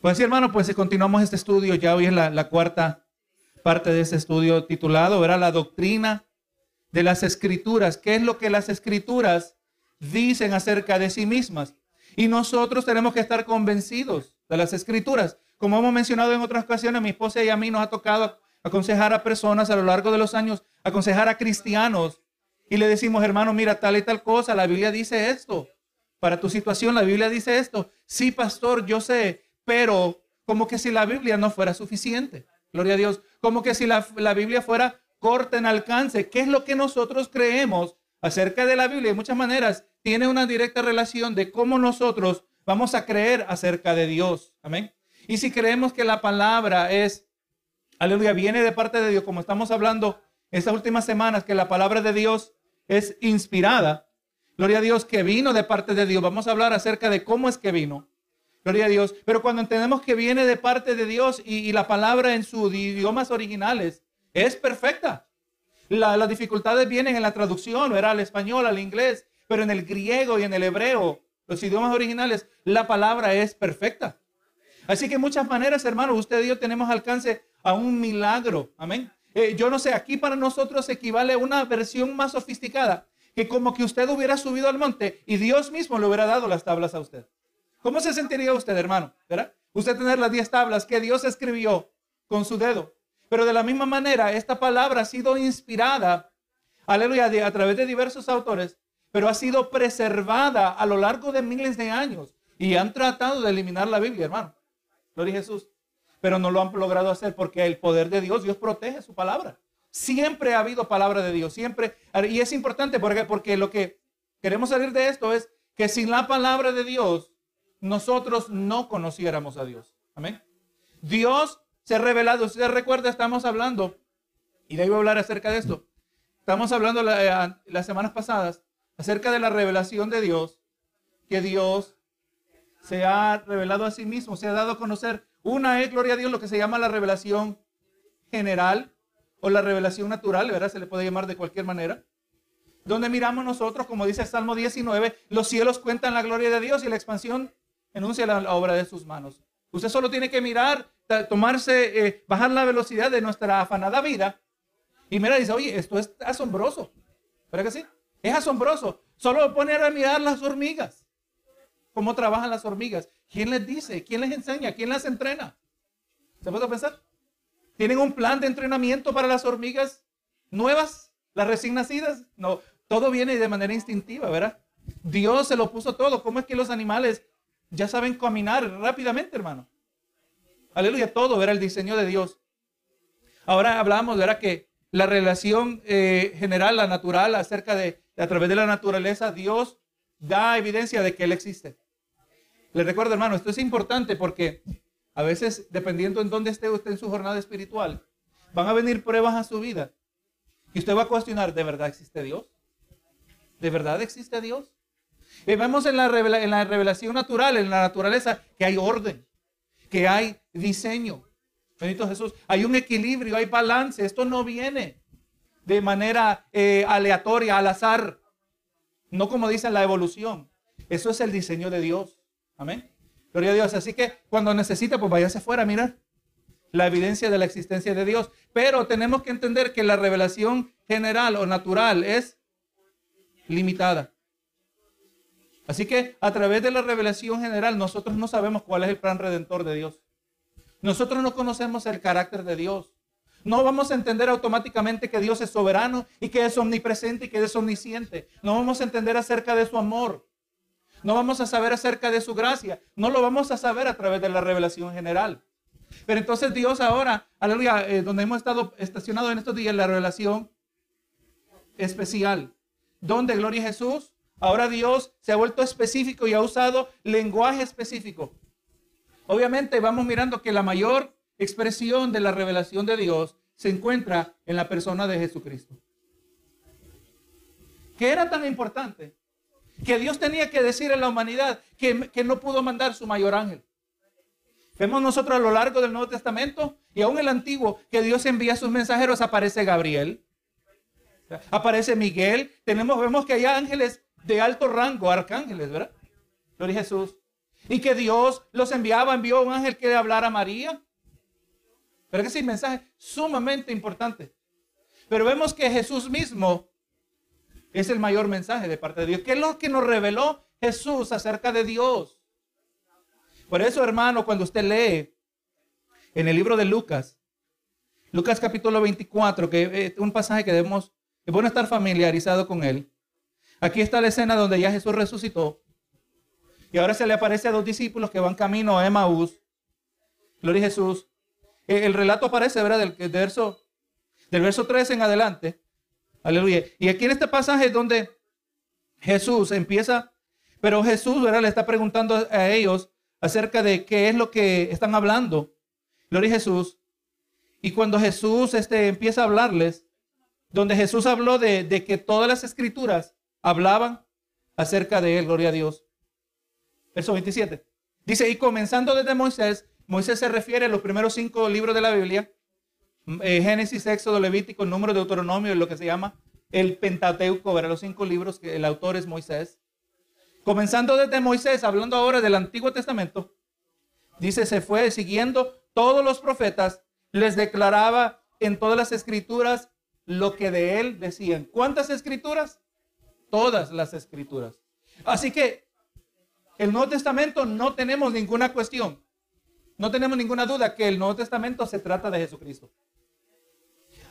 Pues sí, hermano, pues continuamos este estudio. Ya hoy es la, la cuarta parte de este estudio titulado, era la doctrina de las escrituras. ¿Qué es lo que las escrituras dicen acerca de sí mismas? Y nosotros tenemos que estar convencidos de las escrituras. Como hemos mencionado en otras ocasiones, mi esposa y a mí nos ha tocado aconsejar a personas a lo largo de los años, aconsejar a cristianos. Y le decimos, hermano, mira tal y tal cosa, la Biblia dice esto. Para tu situación, la Biblia dice esto. Sí, pastor, yo sé, pero como que si la Biblia no fuera suficiente. Gloria a Dios. Como que si la, la Biblia fuera corta en alcance. ¿Qué es lo que nosotros creemos acerca de la Biblia? De muchas maneras tiene una directa relación de cómo nosotros vamos a creer acerca de Dios. Amén. Y si creemos que la palabra es, aleluya, viene de parte de Dios, como estamos hablando estas últimas semanas, que la palabra de Dios es inspirada. Gloria a Dios que vino de parte de Dios. Vamos a hablar acerca de cómo es que vino. Gloria a Dios. Pero cuando entendemos que viene de parte de Dios y, la palabra en sus idiomas originales es perfecta. las dificultades vienen en la traducción, era al español, al inglés, pero en el griego y en el hebreo, los idiomas originales, la palabra es perfecta. Así que en muchas maneras, hermanos, usted y yo tenemos alcance a un milagro. Amén. Eh, yo no sé, aquí para nosotros equivale a una versión más sofisticada, que como que usted hubiera subido al monte y Dios mismo le hubiera dado las tablas a usted. ¿Cómo se sentiría usted, hermano? ¿Verdad? Usted tener las 10 tablas que Dios escribió con su dedo. Pero de la misma manera, esta palabra ha sido inspirada, aleluya, a través de diversos autores, pero ha sido preservada a lo largo de miles de años. Y han tratado de eliminar la Biblia, hermano. Gloria a Jesús. Pero no lo han logrado hacer porque el poder de Dios, Dios protege su palabra. Siempre ha habido palabra de Dios, siempre. Y es importante porque, porque lo que queremos salir de esto es que sin la palabra de Dios, nosotros no conociéramos a Dios. Amén. Dios se ha revelado. Usted recuerda, estamos hablando, y de ahí voy a hablar acerca de esto. Estamos hablando eh, las semanas pasadas acerca de la revelación de Dios, que Dios se ha revelado a sí mismo, se ha dado a conocer. Una es, gloria a Dios, lo que se llama la revelación general o la revelación natural, ¿verdad? Se le puede llamar de cualquier manera. Donde miramos nosotros, como dice el Salmo 19, los cielos cuentan la gloria de Dios y la expansión enuncia la obra de sus manos. Usted solo tiene que mirar tomarse, eh, bajar la velocidad de nuestra afanada vida. Y mira, dice, oye, esto es asombroso. ¿Verdad que sí? Es asombroso. Solo poner a mirar las hormigas. ¿Cómo trabajan las hormigas? ¿Quién les dice? ¿Quién les enseña? ¿Quién las entrena? ¿Se puede pensar? ¿Tienen un plan de entrenamiento para las hormigas nuevas? ¿Las recién nacidas? No, todo viene de manera instintiva, ¿verdad? Dios se lo puso todo. ¿Cómo es que los animales ya saben caminar rápidamente, hermano? Aleluya, todo era el diseño de Dios. Ahora hablamos, ¿verdad? Que la relación eh, general, la natural, acerca de, a través de la naturaleza, Dios da evidencia de que Él existe. Le recuerdo, hermano, esto es importante porque a veces, dependiendo en dónde esté usted en su jornada espiritual, van a venir pruebas a su vida. Y usted va a cuestionar, ¿de verdad existe Dios? ¿De verdad existe Dios? Vemos en la, en la revelación natural, en la naturaleza, que hay orden que hay diseño. Bendito Jesús. Hay un equilibrio, hay balance. Esto no viene de manera eh, aleatoria, al azar. No como dice la evolución. Eso es el diseño de Dios. Amén. Gloria a Dios. Así que cuando necesita, pues váyase afuera, mira la evidencia de la existencia de Dios. Pero tenemos que entender que la revelación general o natural es limitada. Así que a través de la revelación general nosotros no sabemos cuál es el plan redentor de Dios. Nosotros no conocemos el carácter de Dios. No vamos a entender automáticamente que Dios es soberano y que es omnipresente y que es omnisciente. No vamos a entender acerca de su amor. No vamos a saber acerca de su gracia. No lo vamos a saber a través de la revelación general. Pero entonces Dios ahora, aleluya, eh, donde hemos estado estacionados en estos días, la revelación especial. ¿Dónde, gloria a Jesús? Ahora Dios se ha vuelto específico y ha usado lenguaje específico. Obviamente vamos mirando que la mayor expresión de la revelación de Dios se encuentra en la persona de Jesucristo. ¿Qué era tan importante? Que Dios tenía que decir a la humanidad que, que no pudo mandar su mayor ángel. Vemos nosotros a lo largo del Nuevo Testamento y aún el Antiguo que Dios envía a sus mensajeros. Aparece Gabriel, aparece Miguel. Tenemos, vemos que hay ángeles de alto rango, arcángeles, ¿verdad? Gloria a Jesús. Y que Dios los enviaba, envió un ángel que hablara a María. Pero que ese mensaje sumamente importante. Pero vemos que Jesús mismo es el mayor mensaje de parte de Dios. ¿Qué es lo que nos reveló Jesús acerca de Dios? Por eso, hermano, cuando usted lee en el libro de Lucas, Lucas capítulo 24, que es un pasaje que debemos, es bueno estar familiarizado con él. Aquí está la escena donde ya Jesús resucitó. Y ahora se le aparece a dos discípulos que van camino a Emaús. Gloria a Jesús. El relato aparece, ¿verdad? Del, verso, del verso 13 en adelante. Aleluya. Y aquí en este pasaje es donde Jesús empieza, pero Jesús, ¿verdad? Le está preguntando a ellos acerca de qué es lo que están hablando. Gloria a Jesús. Y cuando Jesús este, empieza a hablarles, donde Jesús habló de, de que todas las escrituras hablaban acerca de él, gloria a Dios. Verso 27. Dice, y comenzando desde Moisés, Moisés se refiere a los primeros cinco libros de la Biblia, eh, Génesis, Éxodo, Levítico, Número, de Deuteronomio, lo que se llama el Pentateuco, ¿verdad? los cinco libros que el autor es Moisés. Comenzando desde Moisés, hablando ahora del Antiguo Testamento, dice, se fue siguiendo todos los profetas, les declaraba en todas las escrituras lo que de él decían. ¿Cuántas escrituras? Todas las escrituras. Así que el Nuevo Testamento no tenemos ninguna cuestión. No tenemos ninguna duda que el Nuevo Testamento se trata de Jesucristo.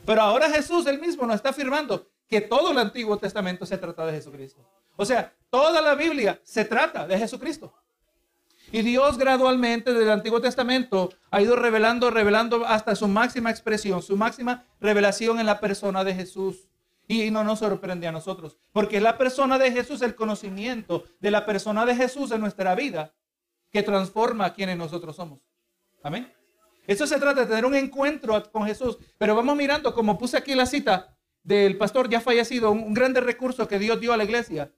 Pero ahora Jesús él mismo nos está afirmando que todo el Antiguo Testamento se trata de Jesucristo. O sea, toda la Biblia se trata de Jesucristo. Y Dios gradualmente desde el Antiguo Testamento ha ido revelando, revelando hasta su máxima expresión, su máxima revelación en la persona de Jesús. Y no nos sorprende a nosotros, porque es la persona de Jesús, el conocimiento de la persona de Jesús en nuestra vida, que transforma a quienes nosotros somos. Amén. Eso se trata de tener un encuentro con Jesús. Pero vamos mirando, como puse aquí la cita del pastor ya fallecido, un, grande recurso que Dios dio a la iglesia.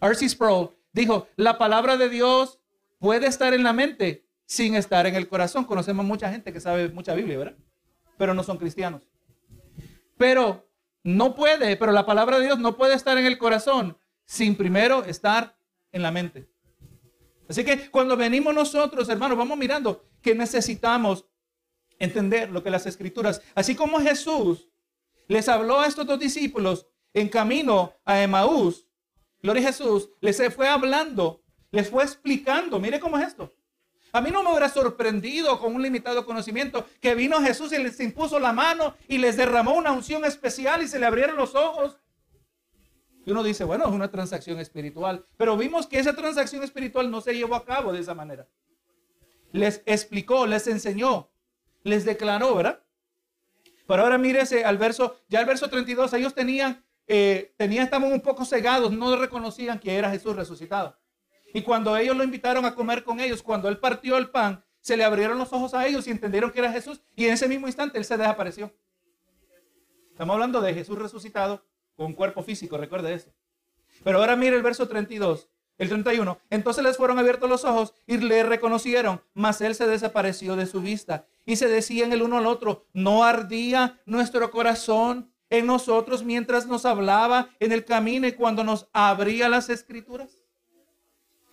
R.C. Sproul dijo, la palabra de Dios puede estar en la mente sin estar en el corazón. Conocemos mucha gente que sabe mucha Biblia, ¿verdad? Pero no son cristianos. Pero no puede, pero la palabra de Dios no puede estar en el corazón sin primero estar en la mente. Así que cuando venimos nosotros, hermanos, vamos mirando que necesitamos entender lo que las escrituras, así como Jesús les habló a estos dos discípulos en camino a Emaús, gloria a Jesús, les fue hablando, les fue explicando, mire cómo es esto. A mí no me hubiera sorprendido con un limitado conocimiento que vino Jesús y les impuso la mano y les derramó una unción especial y se le abrieron los ojos. Y uno dice, bueno, es una transacción espiritual. Pero vimos que esa transacción espiritual no se llevó a cabo de esa manera. Les explicó, les enseñó, les declaró, ¿verdad? Pero ahora mírese al verso, ya el verso 32, ellos tenían, eh, tenían, estaban un poco cegados, no reconocían que era Jesús resucitado. Y cuando ellos lo invitaron a comer con ellos, cuando él partió el pan, se le abrieron los ojos a ellos y entendieron que era Jesús. Y en ese mismo instante él se desapareció. Estamos hablando de Jesús resucitado con cuerpo físico, recuerde eso. Pero ahora mire el verso 32, el 31. Entonces les fueron abiertos los ojos y le reconocieron, mas él se desapareció de su vista. Y se decían el uno al otro, ¿no ardía nuestro corazón en nosotros mientras nos hablaba en el camino y cuando nos abría las escrituras?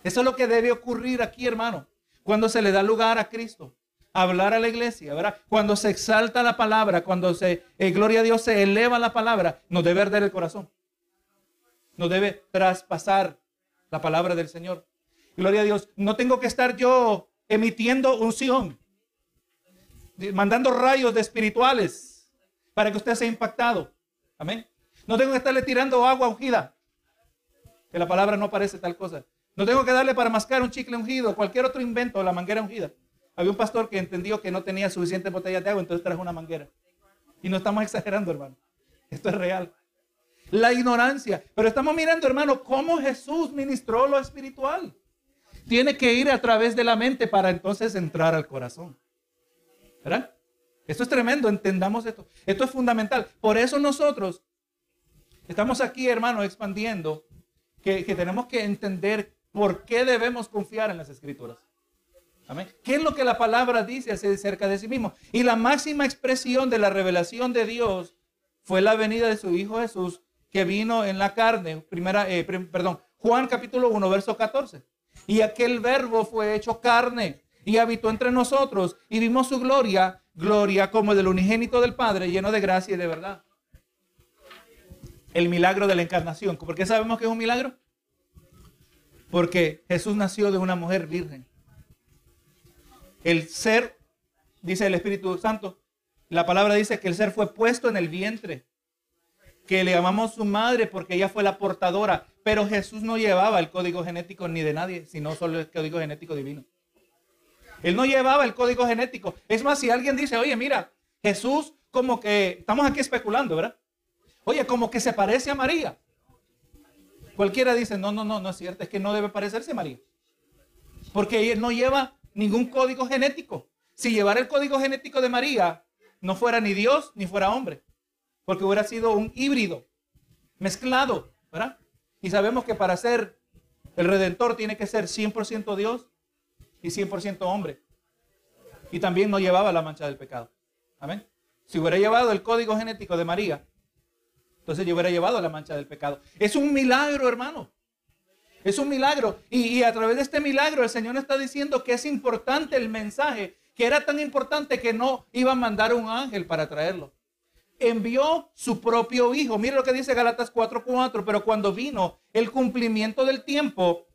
Eso es lo que debe ocurrir aquí, hermano, cuando se le da lugar a Cristo. Hablar a la iglesia, ¿verdad? Cuando se exalta la palabra, cuando se, eh, gloria a Dios, se eleva la palabra, nos debe arder el corazón. Nos debe traspasar la palabra del Señor. Gloria a Dios. No tengo que estar yo emitiendo unción, mandando rayos de espirituales para que usted sea impactado. Amén. No tengo que estarle tirando agua ungida. Que la palabra no parece tal cosa. No tengo que darle para mascar un chicle ungido, cualquier otro invento, la manguera ungida. Había un pastor que entendió que no tenía suficiente botella de agua, entonces trajo una manguera. Y no estamos exagerando, hermano. Esto es real. La ignorancia. Pero estamos mirando, hermano, cómo Jesús ministró lo espiritual. Tiene que ir a través de la mente para entonces entrar al corazón. ¿Verdad? Esto es tremendo, entendamos esto. Esto es fundamental. Por eso nosotros estamos aquí, hermano, expandiendo que, que tenemos que entender ¿Por qué debemos confiar en las escrituras? Amén. ¿Qué es lo que la palabra dice acerca de sí mismo? Y la máxima expresión de la revelación de Dios fue la venida de su Hijo Jesús que vino en la carne. Primera, eh, perdón, Juan capítulo 1, verso 14. Y aquel verbo fue hecho carne y habitó entre nosotros y vimos su gloria, gloria como del unigénito del Padre, lleno de gracia y de verdad. El milagro de la encarnación. ¿Por qué sabemos que es un milagro? Porque Jesús nació de una mujer virgen. El ser, dice el Espíritu Santo, la palabra dice que el ser fue puesto en el vientre, que le llamamos su madre porque ella fue la portadora, pero Jesús no llevaba el código genético ni de nadie, sino solo el código genético divino. Él no llevaba el código genético. Es más, si alguien dice, oye, mira, Jesús como que, estamos aquí especulando, ¿verdad? Oye, como que se parece a María. Cualquiera dice, no, no, no, no es cierto, es que no debe parecerse a María. Porque él no lleva ningún código genético. Si llevara el código genético de María, no fuera ni Dios ni fuera hombre. Porque hubiera sido un híbrido, mezclado, ¿verdad? Y sabemos que para ser el redentor tiene que ser 100% Dios y 100% hombre. Y también no llevaba la mancha del pecado. Amén. Si hubiera llevado el código genético de María, entonces yo hubiera llevado la mancha del pecado. Es un milagro, hermano. Es un milagro. Y, a través de este milagro el Señor está diciendo que es importante el mensaje, que era tan importante que no iba a mandar un ángel para traerlo. Envió su propio hijo. Mire lo que dice Galatas 4:4. Pero cuando vino el cumplimiento del tiempo,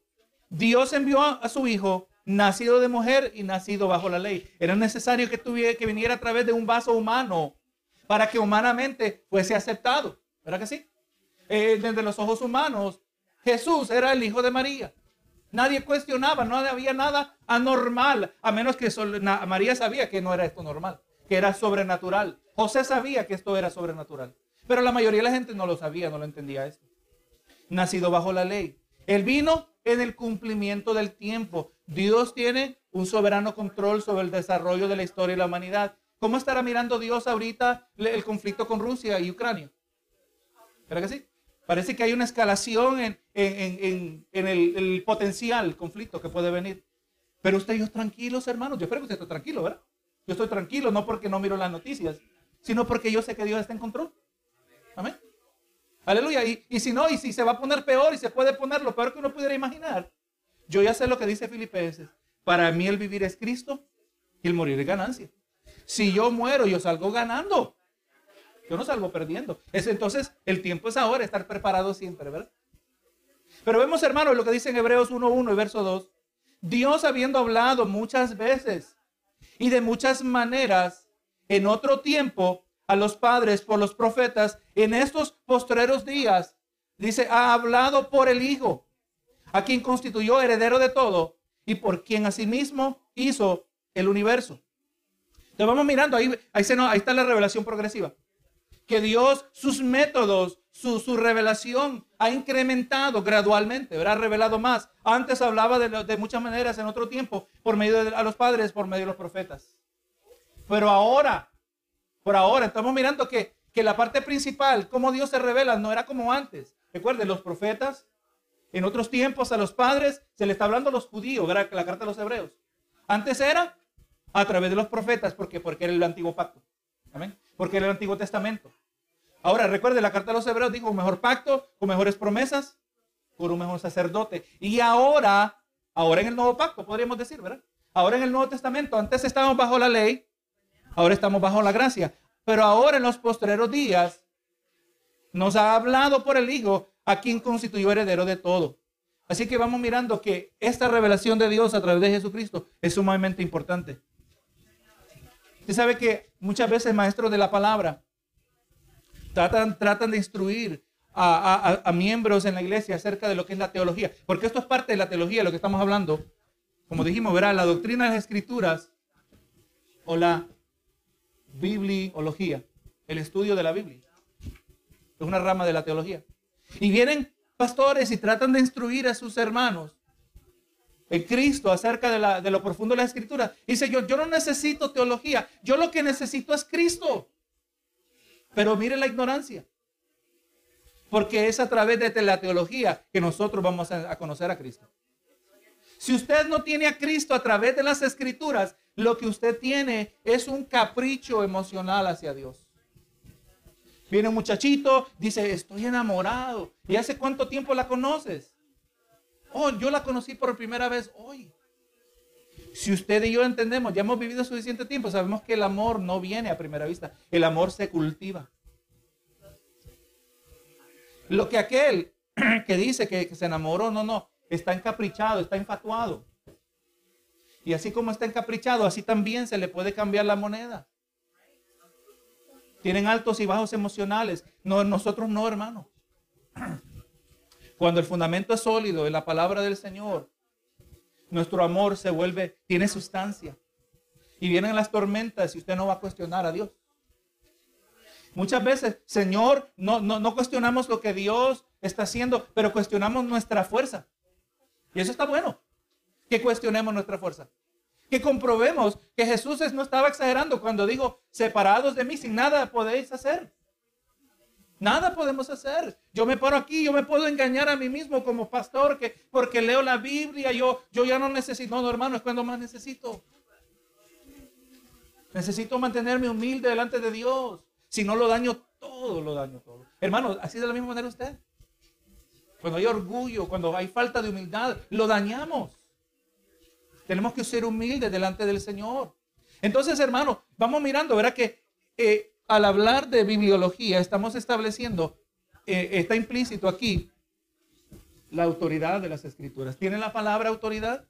Dios envió a su hijo, nacido de mujer y nacido bajo la ley. Era necesario que, tuviera, que viniera a través de un vaso humano para que humanamente fuese aceptado. ¿Verdad que sí? Eh, desde los ojos humanos, Jesús era el hijo de María. Nadie cuestionaba, no había nada anormal, a menos que María sabía que no era esto normal, que era sobrenatural. José sabía que esto era sobrenatural, pero la mayoría de la gente no lo sabía, no lo entendía esto. Nacido bajo la ley. Él vino en el cumplimiento del tiempo. Dios tiene un soberano control sobre el desarrollo de la historia y la humanidad. ¿Cómo estará mirando Dios ahorita el conflicto con Rusia y Ucrania? ¿Verdad que sí? Parece que hay una escalación en, el, potencial conflicto que puede venir. Pero usted y yo tranquilos, hermanos. Yo espero que usted esté tranquilo, ¿verdad? Yo estoy tranquilo, no porque no miro las noticias, sino porque yo sé que Dios está en control. Amén. Aleluya. Y, y, si no, y si se va a poner peor y se puede poner lo peor que uno pudiera imaginar, yo ya sé lo que dice Filipenses. Para mí el vivir es Cristo y el morir es ganancia. Si yo muero, yo salgo ganando. Yo no salgo perdiendo. Es, entonces, el tiempo es ahora, estar preparado siempre, ¿verdad? Pero vemos, hermanos, lo que dice en Hebreos 1.1 y verso 2. Dios habiendo hablado muchas veces y de muchas maneras en otro tiempo a los padres por los profetas, en estos postreros días, dice, ha hablado por el Hijo, a quien constituyó heredero de todo y por quien asimismo hizo el universo. Entonces vamos mirando, ahí, se ahí está la revelación progresiva que Dios, sus métodos, su, revelación ha incrementado gradualmente, ha revelado más. Antes hablaba de, muchas maneras en otro tiempo, por medio de a los padres, por medio de los profetas. Pero ahora, por ahora, estamos mirando que, que la parte principal, cómo Dios se revela, no era como antes. Recuerden, los profetas, en otros tiempos a los padres se le está hablando a los judíos, ¿verdad? La carta de los hebreos. Antes era a través de los profetas, porque porque era el antiguo pacto. Amén. Porque era el Antiguo Testamento. Ahora, recuerde, la carta de los hebreos dijo un mejor pacto, con mejores promesas, por un mejor sacerdote. Y ahora, ahora en el nuevo pacto, podríamos decir, ¿verdad? Ahora en el Nuevo Testamento, antes estábamos bajo la ley, ahora estamos bajo la gracia. Pero ahora en los posteriores días, nos ha hablado por el Hijo, a quien constituyó heredero de todo. Así que vamos mirando que esta revelación de Dios a través de Jesucristo es sumamente importante. Usted sabe que muchas veces maestros de la palabra Tratan, tratan de instruir a, miembros en la iglesia acerca de lo que es la teología. Porque esto es parte de la teología, lo que estamos hablando. Como dijimos, verá, la doctrina de las escrituras o la bibliología, el estudio de la Biblia. Es una rama de la teología. Y vienen pastores y tratan de instruir a sus hermanos en Cristo acerca de, de lo profundo de la escritura. Dice, yo, yo no necesito teología, yo lo que necesito es Cristo. Pero mire la ignorancia. Porque es a través de la teología que nosotros vamos a, conocer a Cristo. Si usted no tiene a Cristo a través de las escrituras, lo que usted tiene es un capricho emocional hacia Dios. Viene un muchachito, dice, estoy enamorado. ¿Y hace cuánto tiempo la conoces? Oh, yo la conocí por primera vez hoy. Si usted y yo entendemos, ya hemos vivido suficiente tiempo, sabemos que el amor no viene a primera vista. El amor se cultiva. Lo que aquel que dice que, se enamoró, no, no, está encaprichado, está infatuado. Y así como está encaprichado, así también se le puede cambiar la moneda. Tienen altos y bajos emocionales. No, nosotros no, hermano. Cuando el fundamento es sólido en la palabra del Señor, nuestro amor se vuelve, tiene sustancia. Y vienen las tormentas y usted no va a cuestionar a Dios. Muchas veces, Señor, no, no, no cuestionamos lo que Dios está haciendo, pero cuestionamos nuestra fuerza. Y eso está bueno, que cuestionemos nuestra fuerza. Que comprobemos que Jesús no estaba exagerando cuando dijo, separados de mí, sin nada podéis hacer. Nada podemos hacer. Yo me paro aquí, yo me puedo engañar a mí mismo como pastor que porque leo la Biblia, yo, yo ya no necesito, no, no hermano, es cuando más necesito. Necesito mantenerme humilde delante de Dios. Si no lo daño todo, lo daño todo. Hermano, así de la misma manera usted. Cuando hay orgullo, cuando hay falta de humildad, lo dañamos. Tenemos que ser humildes delante del Señor. Entonces, hermano, vamos mirando, verá que eh, al hablar de bibliología estamos estableciendo, eh, está implícito aquí, la autoridad de las escrituras. ¿Tiene la palabra autoridad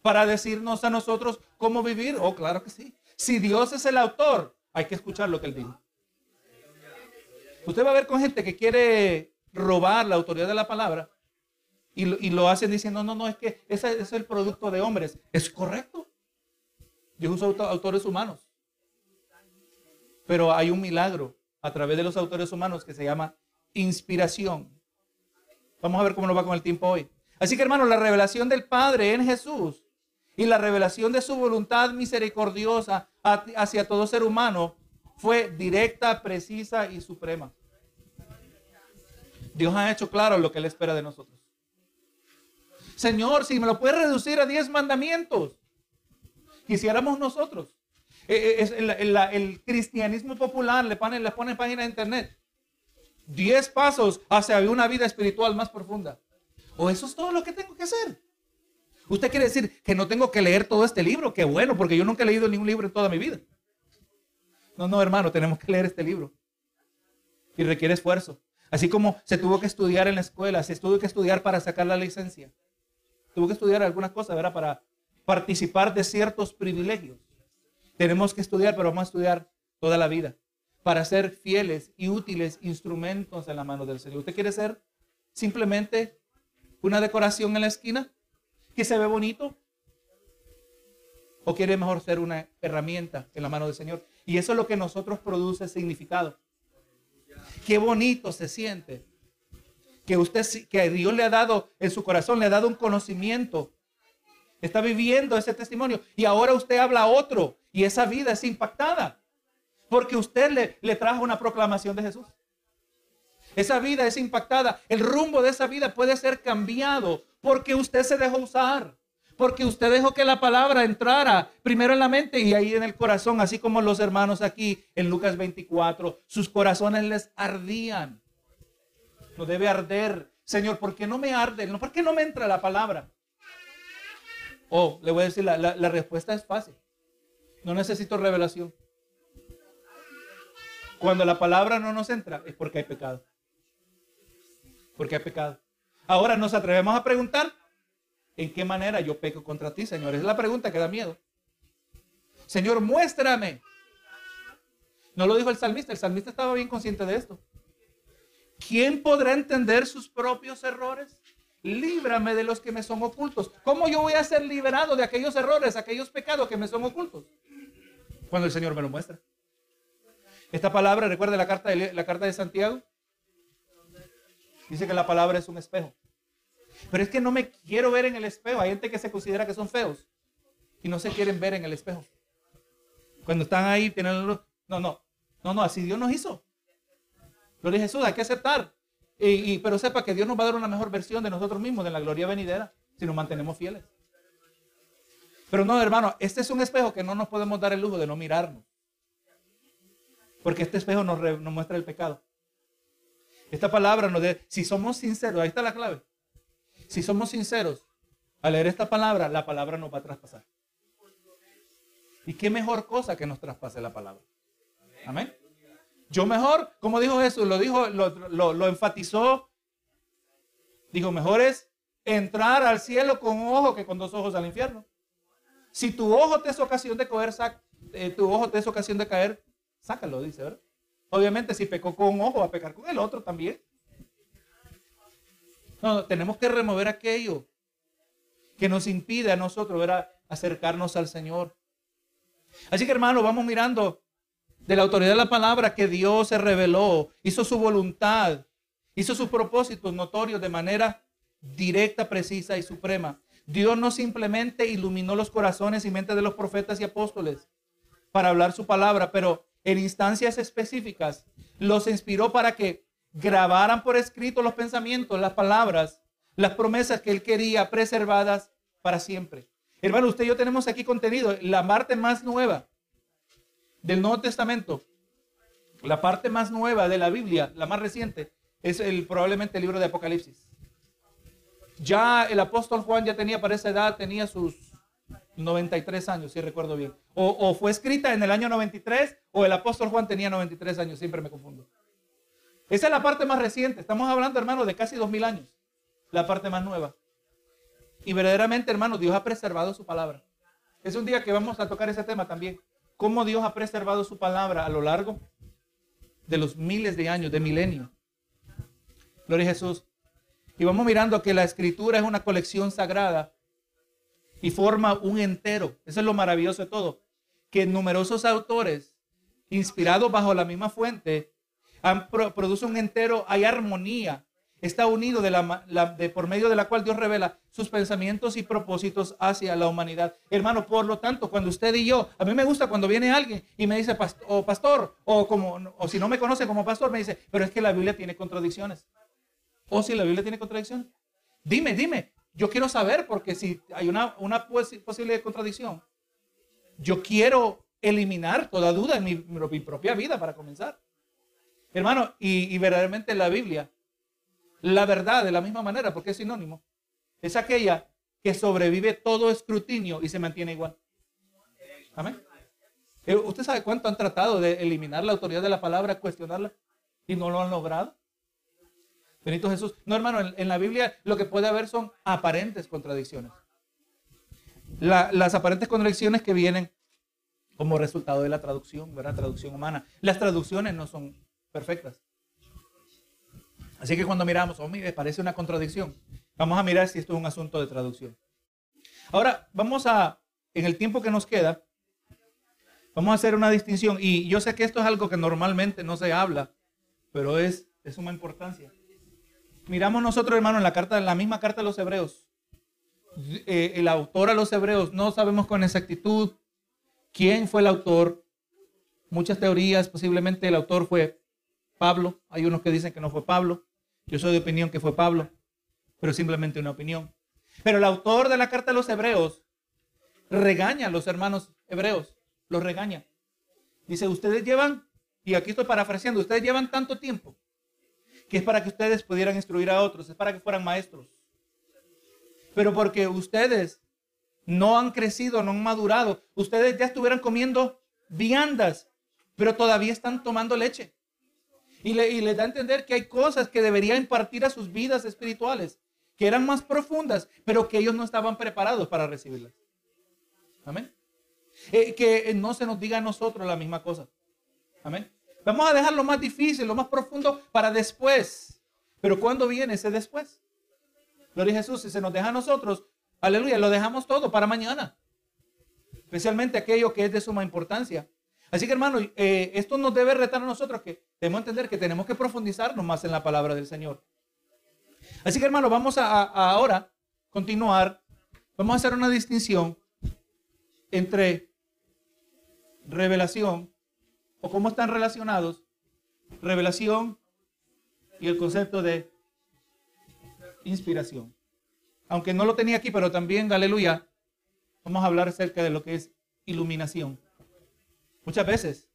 para decirnos a nosotros cómo vivir? Oh, claro que sí. Si Dios es el autor, hay que escuchar lo que él dijo. Usted va a ver con gente que quiere robar la autoridad de la palabra y lo, y lo hacen diciendo, no, no, es que ese, es el producto de hombres. Es correcto. Dios usa autores humanos. Pero hay un milagro a través de los autores humanos que se llama inspiración. Vamos a ver cómo nos va con el tiempo hoy. Así que hermanos, la revelación del Padre en Jesús y la revelación de su voluntad misericordiosa hacia todo ser humano fue directa, precisa y suprema. Dios ha hecho claro lo que Él espera de nosotros. Señor, si me lo puede reducir a diez mandamientos, quisiéramos nosotros. Eh, eh, es el, cristianismo popular le pone, le pone página de internet. Diez pasos hacia una vida espiritual más profunda. O eso es todo lo que tengo que hacer. Usted quiere decir que no tengo que leer todo este libro. Qué bueno, porque yo nunca he leído ningún libro en toda mi vida. No, no, hermano, tenemos que leer este libro. Y requiere esfuerzo. Así como se tuvo que estudiar en la escuela, se tuvo que estudiar para sacar la licencia. Tuvo que estudiar algunas cosas, ¿verdad? Para participar de ciertos privilegios. Tenemos que estudiar, pero vamos a estudiar toda la vida para ser fieles y útiles instrumentos en la mano del Señor. ¿Usted quiere ser simplemente una decoración en la esquina que se ve bonito? ¿O quiere mejor ser una herramienta en la mano del Señor? Y eso es lo que nosotros produce significado. Qué bonito se siente que usted, que Dios le ha dado en su corazón, le ha dado un conocimiento. Está viviendo ese testimonio y ahora usted habla a otro y esa vida es impactada porque usted le, trajo una proclamación de Jesús. Esa vida es impactada. El rumbo de esa vida puede ser cambiado porque usted se dejó usar. Porque usted dejó que la palabra entrara primero en la mente y ahí en el corazón, así como los hermanos aquí en Lucas 24, sus corazones les ardían. No debe arder. Señor, ¿por qué no me arde? ¿Por qué no me entra la palabra? Oh, le voy a decir, la, la respuesta es fácil. No necesito revelación. Cuando la palabra no nos entra es porque hay pecado. Porque hay pecado. Ahora nos atrevemos a preguntar, ¿En qué manera yo peco contra ti, Señor? Es la pregunta que da miedo. Señor, muéstrame. No lo dijo el salmista, el salmista estaba bien consciente de esto. ¿Quién podrá entender sus propios errores? Líbrame de los que me son ocultos. ¿Cómo yo voy a ser liberado de aquellos errores, aquellos pecados que me son ocultos? Cuando el Señor me lo muestra. Esta palabra, recuerda la carta de, la carta de Santiago. Dice que la palabra es un espejo. Pero es que no me quiero ver en el espejo. Hay gente que se considera que son feos y no se quieren ver en el espejo. Cuando están ahí, tienen No, no, no, no, así Dios nos hizo. Lo de Jesús, hay que aceptar. Y, pero sepa que Dios nos va a dar una mejor versión de nosotros mismos, de la gloria venidera, si nos mantenemos fieles. Pero no, hermano, este es un espejo que no nos podemos dar el lujo de no mirarnos. Porque este espejo nos, nos muestra el pecado. Esta palabra nos dice, si somos sinceros, ahí está la clave. si somos sinceros, al leer esta palabra, la palabra nos va a traspasar. ¿Y qué mejor cosa que nos traspase la palabra? Amén. Yo mejor, como dijo Jesús, lo dijo, lo, lo enfatizó. Dijo, mejor es entrar al cielo con un ojo que con dos ojos al infierno. Si tu ojo te es ocasión de caer, eh, tu ojo te es ocasión de caer, sácalo, dice, ¿verdad? Obviamente, si pecó con un ojo, va a pecar con el otro también. No, tenemos que remover aquello que nos impide a nosotros acercarnos al Señor. Así que hermano, vamos mirando de la autoridad de la palabra que Dios se reveló, hizo su voluntad, hizo sus propósitos notorios de manera directa, precisa y suprema. Dios no simplemente iluminó los corazones y mentes de los profetas y apóstoles para hablar su palabra, pero en instancias específicas los inspiró para que grabaran por escrito los pensamientos, las palabras, las promesas que él quería preservadas para siempre. Hermano, usted y yo tenemos aquí contenido, la parte más nueva del Nuevo Testamento, la parte más nueva de la Biblia, la más reciente, es el, probablemente el libro de Apocalipsis. Ya el apóstol Juan ya tenía para esa edad, tenía sus 93 años, si recuerdo bien. O, fue escrita en el año 93 o el apóstol Juan tenía 93 años, siempre me confundo. Esa es la parte más reciente. Estamos hablando, hermano, de casi 2000 años. La parte más nueva. Y verdaderamente, hermano, Dios ha preservado su palabra. Es un día que vamos a tocar ese tema también. Cómo Dios ha preservado su palabra a lo largo de los miles de años, de milenio. Gloria a Jesús. Y vamos mirando que la escritura es una colección sagrada y forma un entero. Eso es lo maravilloso de todo. Que numerosos autores, inspirados bajo la misma fuente, han, produce un entero, hay armonía. Está unido de la, de, por medio de la cual Dios revela sus pensamientos y propósitos hacia la humanidad. Hermano, por lo tanto, cuando usted y yo, a mí me gusta cuando viene alguien y me dice o pastor, o, como, o si no me conoce como pastor, me dice, pero es que la Biblia tiene contradicciones. O si la Biblia tiene contradicciones. Dime, dime, yo quiero saber porque si hay una, posible contradicción, yo quiero eliminar toda duda en mi, propia vida para comenzar. Hermano, y, verdaderamente la Biblia, la verdad de la misma manera, porque es sinónimo, es aquella que sobrevive todo escrutinio y se mantiene igual. Amén. Eh, ¿Usted sabe cuánto han tratado de eliminar la autoridad de la palabra, cuestionarla y no lo han logrado? Benito Jesús. No, hermano, en, la Biblia lo que puede haber son aparentes contradicciones. las aparentes contradicciones que vienen como resultado de la traducción, ¿verdad? Traducción humana. Las traducciones no son perfectas. Así que cuando miramos, oh, mire, parece una contradicción. Vamos a mirar si esto es un asunto de traducción. Ahora, vamos a, en el tiempo que nos queda, vamos a hacer una distinción. Y yo sé que esto es algo que normalmente no se habla, pero es de suma importancia. Miramos nosotros, hermano, en la carta, en la misma carta de los hebreos. Eh, el autor a los hebreos, no sabemos con exactitud quién fue el autor. Muchas teorías, posiblemente el autor fue Pablo. Hay unos que dicen que no fue Pablo. Yo soy de opinión que fue Pablo, pero simplemente una opinión. Pero el autor de la carta de los hebreos regaña a los hermanos hebreos, los regaña. Dice, ustedes llevan, y aquí estoy parafraseando, ustedes llevan tanto tiempo que es para que ustedes pudieran instruir a otros, es para que fueran maestros. Pero porque ustedes no han crecido, no han madurado, ustedes ya estuvieran comiendo viandas, pero todavía están tomando leche. Y, le, les da a entender que hay cosas que deberían impartir a sus vidas espirituales, que eran más profundas, pero que ellos no estaban preparados para recibirlas. Amén. Eh, que no se nos diga a nosotros la misma cosa. Amén. Vamos a dejar lo más difícil, lo más profundo para después. Pero ¿cuándo viene ese después? Gloria a Jesús, si se nos deja a nosotros, aleluya, lo dejamos todo para mañana. Especialmente aquello que es de suma importancia. Así que hermano, eh, esto nos debe retar a nosotros que debemos entender que tenemos que profundizarnos más en la palabra del Señor. Así que hermano, vamos a, ahora continuar. Vamos a hacer una distinción entre revelación o cómo están relacionados revelación y el concepto de inspiración. Aunque no lo tenía aquí, pero también, aleluya, vamos a hablar acerca de lo que es iluminación. Muchas veces.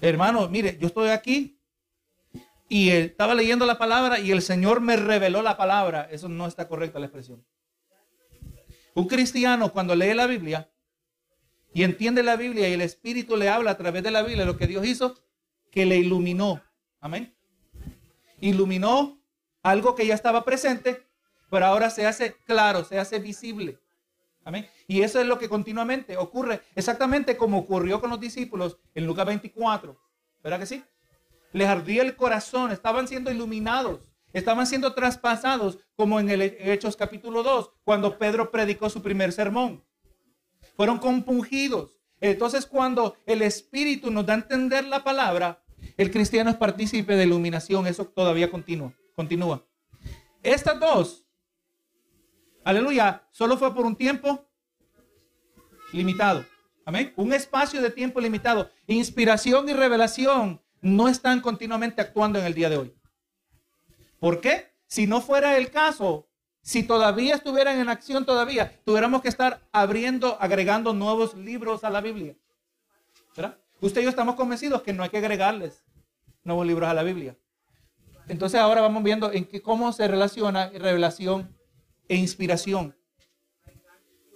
Hermano, mire, yo estoy aquí y estaba leyendo la palabra y el Señor me reveló la palabra. Eso no está correcta la expresión. Un cristiano cuando lee la Biblia y entiende la Biblia y el Espíritu le habla a través de la Biblia, lo que Dios hizo, que le iluminó. Amén. Iluminó algo que ya estaba presente, pero ahora se hace claro, se hace visible. Amén. Y eso es lo que continuamente ocurre, exactamente como ocurrió con los discípulos en Lucas 24. ¿Verdad que sí? Les ardía el corazón, estaban siendo iluminados, estaban siendo traspasados, como en el Hechos capítulo 2, cuando Pedro predicó su primer sermón. Fueron compungidos. Entonces, cuando el Espíritu nos da a entender la palabra, el cristiano es partícipe de iluminación. Eso todavía continúa. continúa. Estas dos, aleluya, solo fue por un tiempo limitado. Amén. Un espacio de tiempo limitado. Inspiración y revelación no están continuamente actuando en el día de hoy. ¿Por qué? Si no fuera el caso, si todavía estuvieran en acción todavía, tuviéramos que estar abriendo, agregando nuevos libros a la Biblia. ¿Verdad? Usted y yo estamos convencidos que no hay que agregarles nuevos libros a la Biblia. Entonces ahora vamos viendo en qué, cómo se relaciona revelación e inspiración.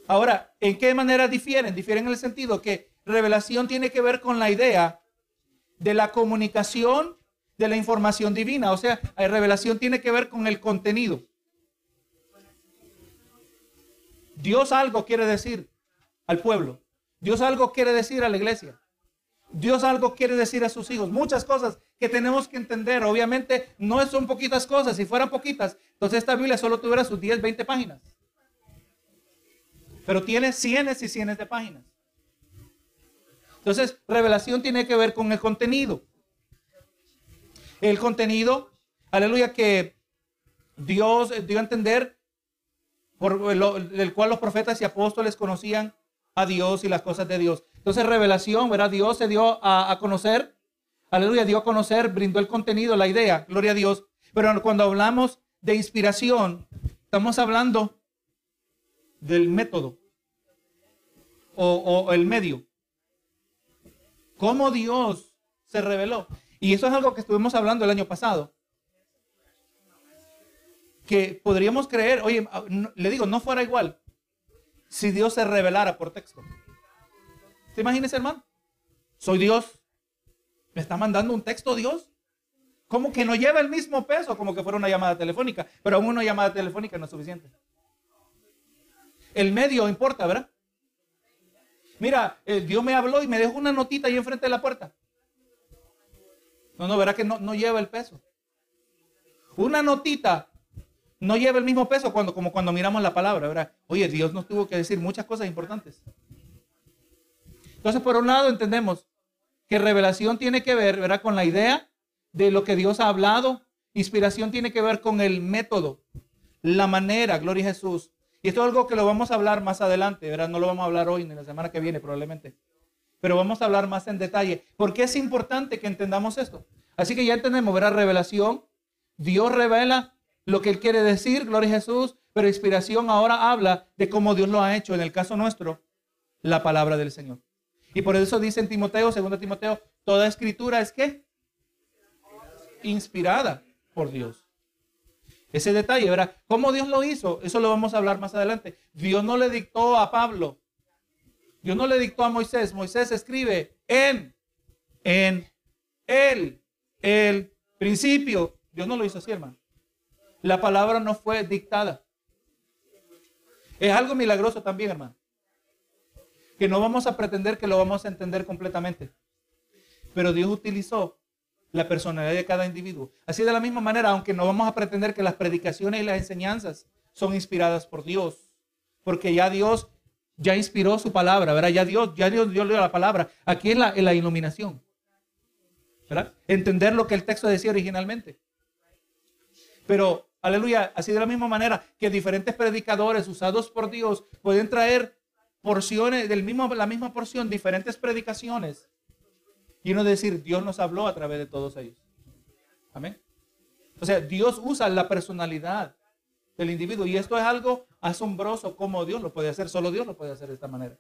Ahora, ¿en qué manera difieren? Difieren en el sentido que revelación tiene que ver con la idea de la comunicación de la información divina. O sea, la revelación tiene que ver con el contenido. Dios algo quiere decir al pueblo. Dios algo quiere decir a la iglesia. Dios algo quiere decir a sus hijos. Muchas cosas que tenemos que entender. Obviamente no son poquitas cosas. Si fueran poquitas, entonces esta Biblia solo tuviera sus 10, 20 páginas. Pero tiene cientos y cientos de páginas. Entonces, revelación tiene que ver con el contenido. El contenido, aleluya, que Dios dio a entender, por el cual los profetas y apóstoles conocían a Dios y las cosas de Dios. Entonces, revelación, ¿verdad? Dios se dio a, conocer, aleluya, dio a conocer, brindó el contenido, la idea, gloria a Dios. Pero cuando hablamos de inspiración, estamos hablando del método o el medio cómo Dios se reveló. Y eso es algo que estuvimos hablando el año pasado. Que podríamos creer, oye, ah, le digo, no fuera igual si Dios se revelara por texto. ¿Te imaginas, hermano? Soy Dios. ¿Me está mandando un texto Dios? Como que no lleva el mismo peso, como que fuera una llamada telefónica. Pero aún una llamada telefónica no es suficiente. El medio importa, ¿verdad? Mira, eh, Dios me habló y me dejó una notita ahí enfrente de la puerta. No, no, verá que no, no lleva el peso. Una notita no lleva el mismo peso cuando, como cuando miramos la palabra, ¿verdad? Oye, Dios nos tuvo que decir muchas cosas importantes. Entonces, por un lado, entendemos que revelación tiene que ver, ¿verdad? Con la idea de lo que Dios ha hablado. Inspiración tiene que ver con el método, la manera, gloria a Jesús, y esto es algo que lo vamos a hablar más adelante, ¿verdad? No lo vamos a hablar hoy ni la semana que viene probablemente. Pero vamos a hablar más en detalle. Porque es importante que entendamos esto. Así que ya entendemos, ¿verdad? Revelación. Dios revela lo que Él quiere decir, gloria a Jesús. Pero inspiración ahora habla de cómo Dios lo ha hecho. En el caso nuestro, la palabra del Señor. Y por eso dice en Timoteo, segundo Timoteo, toda escritura es que inspirada por Dios. Ese detalle, ¿verdad? ¿Cómo Dios lo hizo? Eso lo vamos a hablar más adelante. Dios no le dictó a Pablo. Dios no le dictó a Moisés. Moisés escribe en, en, el, el principio. Dios no lo hizo así, hermano. La palabra no fue dictada. Es algo milagroso también, hermano. Que no vamos a pretender que lo vamos a entender completamente. Pero Dios utilizó la personalidad de cada individuo. Así de la misma manera, aunque no vamos a pretender que las predicaciones y las enseñanzas son inspiradas por Dios, porque ya Dios ya inspiró su palabra, ¿verdad? Ya Dios, ya Dios dio la palabra. Aquí es la, la iluminación, ¿verdad? Entender lo que el texto decía originalmente. Pero, aleluya, así de la misma manera que diferentes predicadores usados por Dios pueden traer porciones del mismo, la misma porción, diferentes predicaciones y uno decir, Dios nos habló a través de todos ellos. Amén. O sea, Dios usa la personalidad del individuo y esto es algo asombroso como Dios lo puede hacer, solo Dios lo puede hacer de esta manera.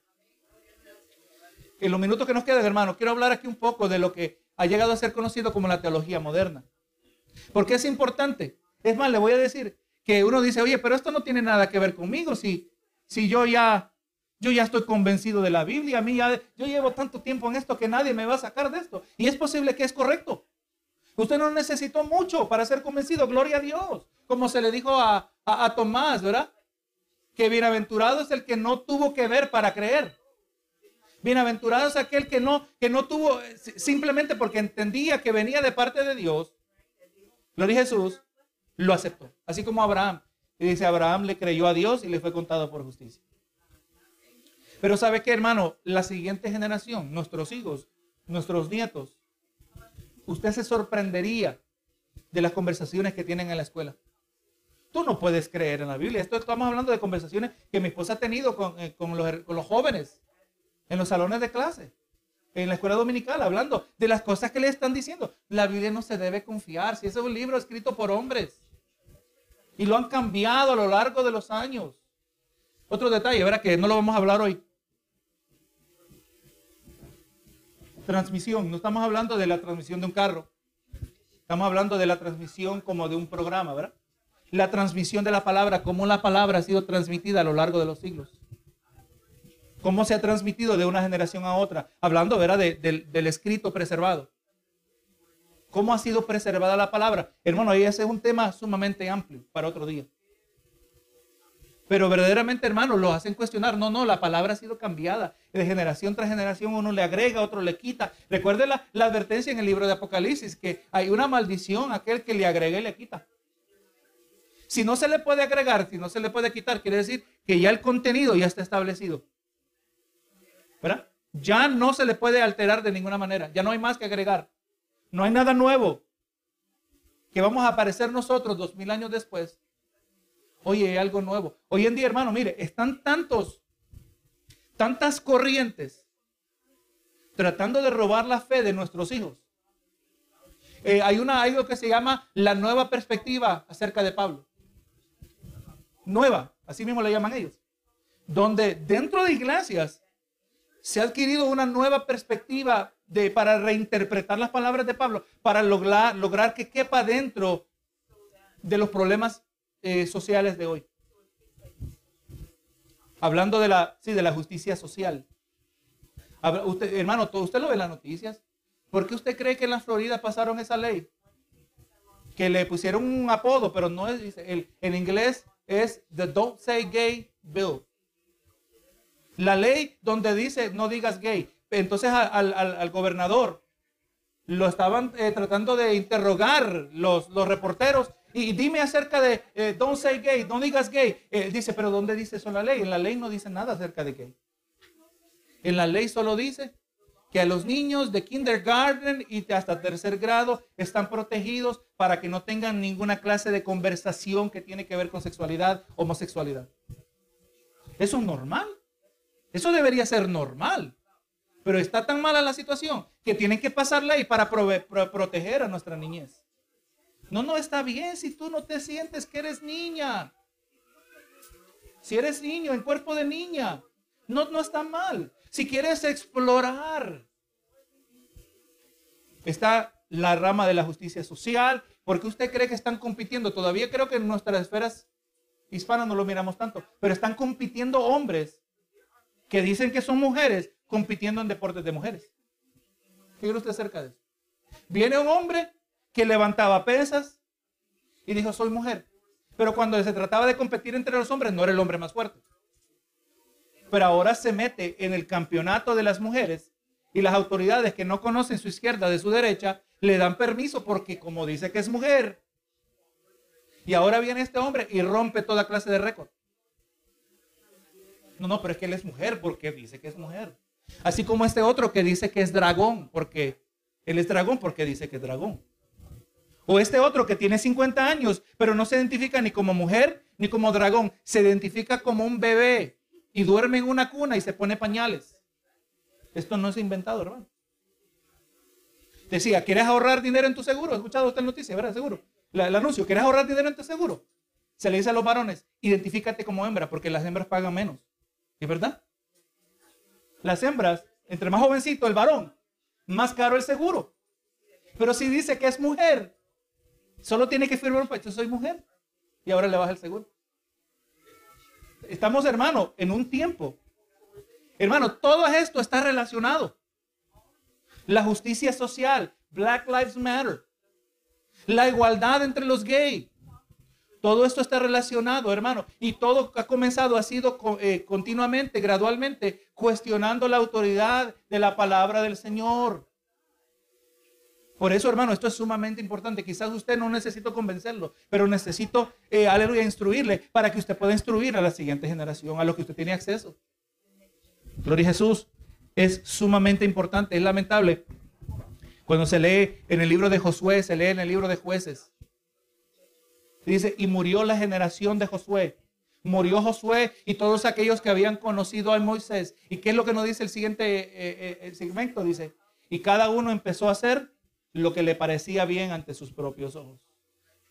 En los minutos que nos quedan, hermano, quiero hablar aquí un poco de lo que ha llegado a ser conocido como la teología moderna. Porque es importante. Es más, le voy a decir que uno dice, oye, pero esto no tiene nada que ver conmigo. Si, si yo ya, yo ya estoy convencido de la Biblia, a mí ya, yo llevo tanto tiempo en esto que nadie me va a sacar de esto. Y es posible que es correcto. Usted no necesitó mucho para ser convencido, gloria a Dios. Como se le dijo a, a Tomás, ¿verdad? Que bienaventurado es el que no tuvo que ver para creer. Bienaventurado es aquel que no, que no tuvo, simplemente porque entendía que venía de parte de Dios. Gloria a Jesús, lo aceptó. Así como Abraham. Y dice, Abraham le creyó a Dios y le fue contado por justicia. Pero ¿sabe qué, hermano? La siguiente generación, nuestros hijos, nuestros nietos, usted se sorprendería de las conversaciones que tienen en la escuela. Tú no puedes creer en la Biblia. Esto estamos hablando de conversaciones que mi esposa ha tenido con, eh, los, con los jóvenes en los salones de clase, en la escuela dominical, hablando de las cosas que le están diciendo. La Biblia no se debe confiar. Si ese es un libro escrito por hombres y lo han cambiado a lo largo de los años. Otro detalle, verá que no lo vamos a hablar hoy. Transmisión, no estamos hablando de la transmisión de un carro. Estamos hablando de la transmisión como de un programa, ¿verdad? La transmisión de la palabra, cómo la palabra ha sido transmitida a lo largo de los siglos cómo se ha transmitido de una generación a otra, hablando ¿verdad? del escrito preservado. ¿Cómo ha sido preservada la palabra? Hermano, ahí ese es un tema sumamente amplio para otro día. Pero verdaderamente, hermano, lo hacen cuestionar. No, no, la palabra ha sido cambiada. De generación tras generación uno le agrega, otro le quita. Recuerde la, la advertencia en el libro de Apocalipsis, que hay una maldición a aquel que le agrega y le quita. Si no se le puede agregar, si no se le puede quitar, quiere decir que ya el contenido ya está establecido. ¿verdad? Ya no se le puede alterar de ninguna manera, ya no hay más que agregar. No hay nada nuevo que vamos a aparecer nosotros dos mil años después. Oye, hay algo nuevo. Hoy en día, hermano, mire, están tantos, tantas corrientes tratando de robar la fe de nuestros hijos. Eh, hay una, algo que se llama la nueva perspectiva acerca de Pablo. Nueva, así mismo le llaman ellos. Donde dentro de iglesias se ha adquirido una nueva perspectiva de, para reinterpretar las palabras de Pablo, para lograr, lograr que quepa dentro de los problemas eh, sociales de hoy. Hablando de la, sí, de la justicia social. Usted, hermano, ¿usted lo ve las noticias? ¿Por qué usted cree que en la Florida pasaron esa ley? Que le pusieron un apodo, pero no es, el, en inglés es the Don't Say Gay Bill. La ley donde dice no digas gay. Entonces al, gobernador lo estaban eh, tratando de interrogar los, los reporteros y dime acerca de eh, don't say gay, no digas gay. Él dice, pero ¿dónde dice eso la ley? En la ley no dice nada acerca de gay. En la ley solo dice que a los niños de kindergarten y hasta tercer grado están protegidos para que no tengan ninguna clase de conversación que tiene que ver con sexualidad, homosexualidad. Eso es normal. Eso debería ser normal. Pero está tan mala la situación que tienen que pasar ley para proteger a nuestra niñez. No, no está bien si tú no te sientes que eres niña. Si eres niño en cuerpo de niña, no, no está mal. Si quieres explorar, está la rama de la justicia social, porque usted cree que están compitiendo. Todavía creo que en nuestras esferas hispanas no lo miramos tanto, pero están compitiendo hombres que dicen que son mujeres compitiendo en deportes de mujeres. ¿Qué cree usted acerca de eso? Viene un hombre que levantaba pesas y dijo, soy mujer. Pero cuando se trataba de competir entre los hombres, no era el hombre más fuerte. Pero ahora se mete en el campeonato de las mujeres y las autoridades que no conocen su izquierda de su derecha le dan permiso porque como dice que es mujer. Y ahora viene este hombre y rompe toda clase de récord. No, no, pero es que él es mujer porque dice que es mujer. Así como este otro que dice que es dragón porque él es dragón porque dice que es dragón. O este otro que tiene 50 años, pero no se identifica ni como mujer ni como dragón. Se identifica como un bebé y duerme en una cuna y se pone pañales. Esto no es inventado, hermano. Decía, ¿quieres ahorrar dinero en tu seguro? ¿Has escuchado esta noticia, verdad? Seguro. el anuncio, ¿quieres ahorrar dinero en tu seguro? Se le dice a los varones, identifícate como hembra porque las hembras pagan menos. ¿Es verdad? Las hembras, entre más jovencito el varón, más caro el seguro. Pero si dice que es mujer, Solo tiene que firmar un papel. Soy mujer. Y ahora le baja el seguro. Estamos, hermano, en un tiempo. Hermano, todo esto está relacionado. La justicia social, Black Lives Matter, la igualdad entre los gays. Todo esto está relacionado, hermano. Y todo ha comenzado, ha sido eh, continuamente, gradualmente, cuestionando la autoridad de la palabra del Señor. Por eso, hermano, esto es sumamente importante. Quizás usted no necesito convencerlo, pero necesito, eh, aleluya, instruirle para que usted pueda instruir a la siguiente generación, a lo que usted tiene acceso. Gloria a Jesús. Es sumamente importante, es lamentable. Cuando se lee en el libro de Josué, se lee en el libro de jueces. Dice, y murió la generación de Josué. Murió Josué y todos aquellos que habían conocido a Moisés. ¿Y qué es lo que nos dice el siguiente eh, eh, segmento? Dice, y cada uno empezó a hacer lo que le parecía bien ante sus propios ojos.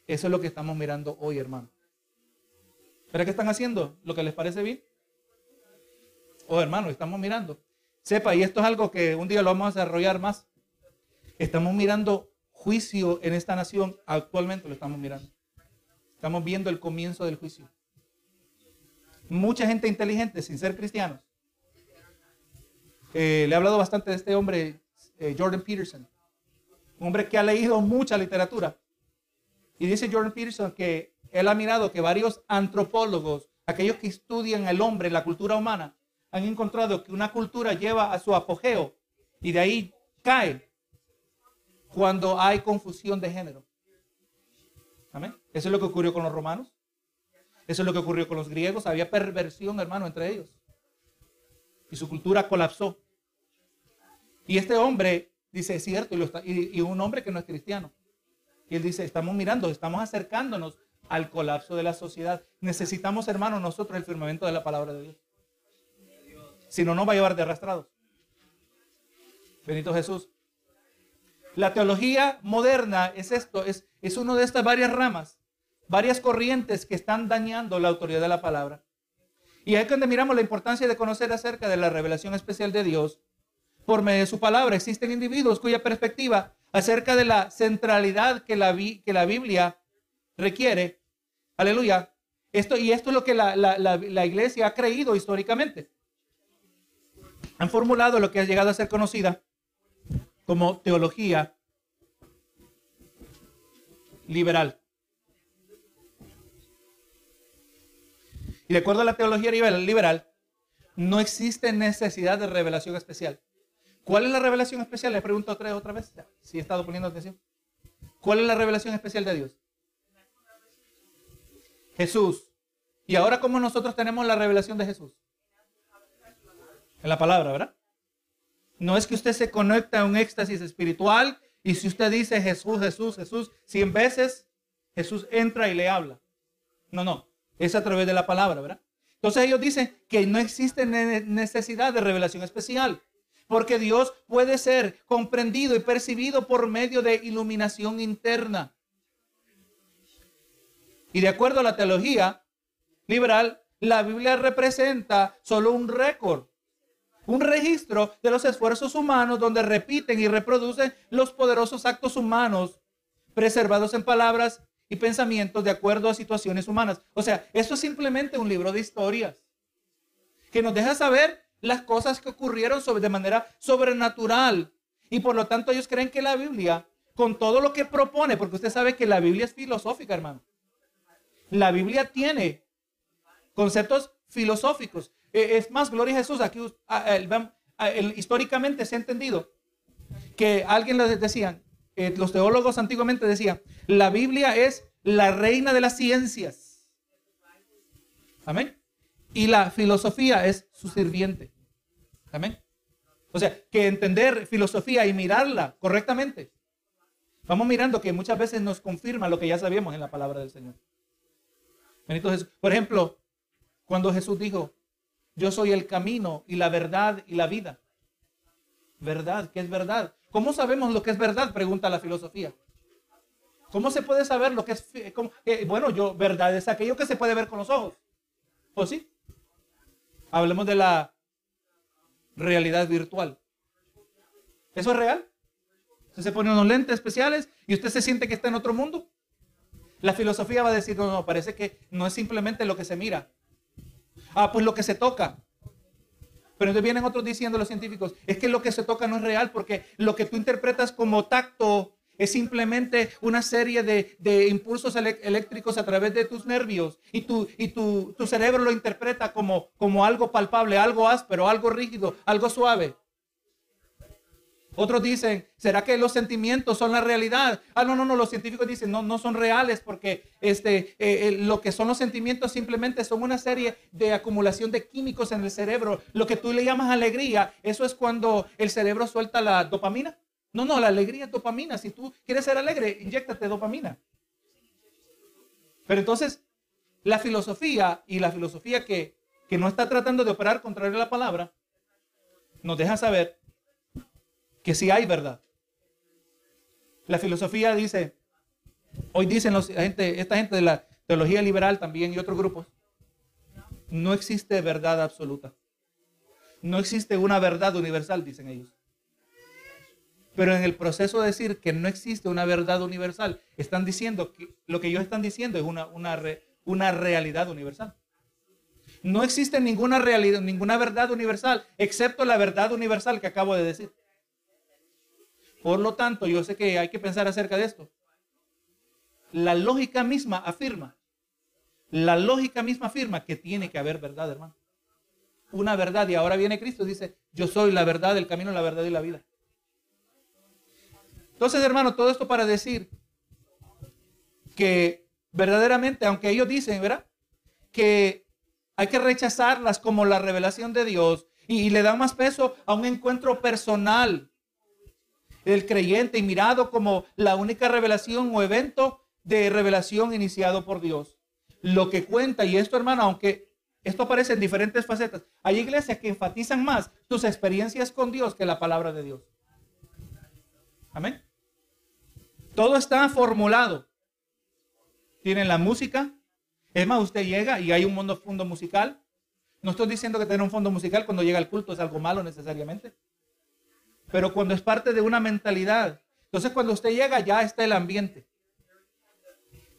Eso es lo que estamos mirando hoy, hermano. ¿Pero qué están haciendo? ¿Lo que les parece bien? Oh, hermano, estamos mirando. Sepa, y esto es algo que un día lo vamos a desarrollar más. Estamos mirando juicio en esta nación. Actualmente lo estamos mirando. Estamos viendo el comienzo del juicio. Mucha gente inteligente, sin ser cristianos. Eh, le he hablado bastante de este hombre, eh, Jordan Peterson un hombre que ha leído mucha literatura. Y dice Jordan Peterson que él ha mirado que varios antropólogos, aquellos que estudian el hombre, la cultura humana, han encontrado que una cultura lleva a su apogeo y de ahí cae cuando hay confusión de género. Amén. Eso es lo que ocurrió con los romanos. Eso es lo que ocurrió con los griegos. Había perversión, hermano, entre ellos. Y su cultura colapsó. Y este hombre Dice, es cierto, y, un hombre que no es cristiano. Y él dice, estamos mirando, estamos acercándonos al colapso de la sociedad. Necesitamos, hermanos, nosotros el firmamento de la palabra de Dios. Si no, nos va a llevar de arrastrados. Benito Jesús. La teología moderna es esto, es, es una de estas varias ramas, varias corrientes que están dañando la autoridad de la palabra. Y ahí es donde miramos la importancia de conocer acerca de la revelación especial de Dios por medio de su palabra. Existen individuos cuya perspectiva acerca de la centralidad que la, que la Biblia requiere, aleluya, esto, y esto es lo que la, la iglesia ha creído históricamente. Han formulado lo que ha llegado a ser conocida como teología liberal. Y de acuerdo a la teología liberal, no existe necesidad de revelación especial. ¿Cuál es la revelación especial? Le pregunto otra, otra vez, si he estado poniendo atención. ¿Cuál es la revelación especial de Dios? Jesús. Y ahora, ¿cómo nosotros tenemos la revelación de Jesús? En la palabra, ¿verdad? No es que usted se conecta a un éxtasis espiritual y si usted dice Jesús, Jesús, Jesús, cien veces, Jesús entra y le habla. No, no, es a través de la palabra, ¿verdad? Entonces ellos dicen que no existe necesidad de revelación especial porque Dios puede ser comprendido y percibido por medio de iluminación interna. Y de acuerdo a la teología liberal, la Biblia representa solo un récord, un registro de los esfuerzos humanos donde repiten y reproducen los poderosos actos humanos preservados en palabras y pensamientos de acuerdo a situaciones humanas. O sea, eso es simplemente un libro de historias que nos deja saber las cosas que ocurrieron sobre, de manera sobrenatural. Y por lo tanto ellos creen que la Biblia, con todo lo que propone, porque usted sabe que la Biblia es filosófica, hermano. La Biblia tiene conceptos filosóficos. Eh, es más, gloria a Jesús, aquí históricamente se ha entendido que alguien les decía, eh, los teólogos antiguamente decían, la Biblia es la reina de las ciencias. Amén y la filosofía es su sirviente. Amén. O sea, que entender filosofía y mirarla correctamente. Vamos mirando que muchas veces nos confirma lo que ya sabíamos en la palabra del Señor. Por ejemplo, cuando Jesús dijo, yo soy el camino y la verdad y la vida. ¿Verdad? ¿Qué es verdad? ¿Cómo sabemos lo que es verdad? Pregunta la filosofía. ¿Cómo se puede saber lo que es... bueno, yo, verdad es aquello que se puede ver con los ojos. ¿O sí? Hablemos de la realidad virtual. ¿Eso es real? Usted se pone unos lentes especiales y usted se siente que está en otro mundo. La filosofía va a decir, no, no, parece que no es simplemente lo que se mira. Ah, pues lo que se toca. Pero entonces vienen otros diciendo los científicos, es que lo que se toca no es real porque lo que tú interpretas como tacto es simplemente una serie de, impulsos eléctricos a través de tus nervios y, tu, y tu, tu cerebro lo interpreta como, como algo palpable, algo áspero, algo rígido, algo suave. Otros dicen, ¿será que los sentimientos son la realidad? Ah, no, no, no, los científicos dicen, no, no son reales porque este, eh, eh, lo que son los sentimientos simplemente son una serie de acumulación de químicos en el cerebro. Lo que tú le llamas alegría, eso es cuando el cerebro suelta la dopamina. No, no, la alegría es dopamina. Si tú quieres ser alegre, inyectate dopamina. Pero entonces, la filosofía y la filosofía que, que no está tratando de operar contrario a la palabra, nos deja saber que sí hay verdad. La filosofía dice, hoy dicen los, gente, esta gente de la teología liberal también y otros grupos, no existe verdad absoluta. No existe una verdad universal, dicen ellos. Pero en el proceso de decir que no existe una verdad universal, están diciendo que lo que ellos están diciendo es una, una, una realidad universal. No existe ninguna realidad, ninguna verdad universal, excepto la verdad universal que acabo de decir. Por lo tanto, yo sé que hay que pensar acerca de esto. La lógica misma afirma, la lógica misma afirma que tiene que haber verdad, hermano. Una verdad. Y ahora viene Cristo y dice, yo soy la verdad, el camino, la verdad y la vida. Entonces, hermano, todo esto para decir que verdaderamente, aunque ellos dicen, ¿verdad? Que hay que rechazarlas como la revelación de Dios y, y le dan más peso a un encuentro personal del creyente y mirado como la única revelación o evento de revelación iniciado por Dios. Lo que cuenta, y esto hermano, aunque esto aparece en diferentes facetas, hay iglesias que enfatizan más tus experiencias con Dios que la palabra de Dios. Amén. Todo está formulado. Tienen la música. Es más, usted llega y hay un mundo, fondo musical. No estoy diciendo que tener un fondo musical cuando llega al culto es algo malo necesariamente. Pero cuando es parte de una mentalidad. Entonces cuando usted llega ya está el ambiente.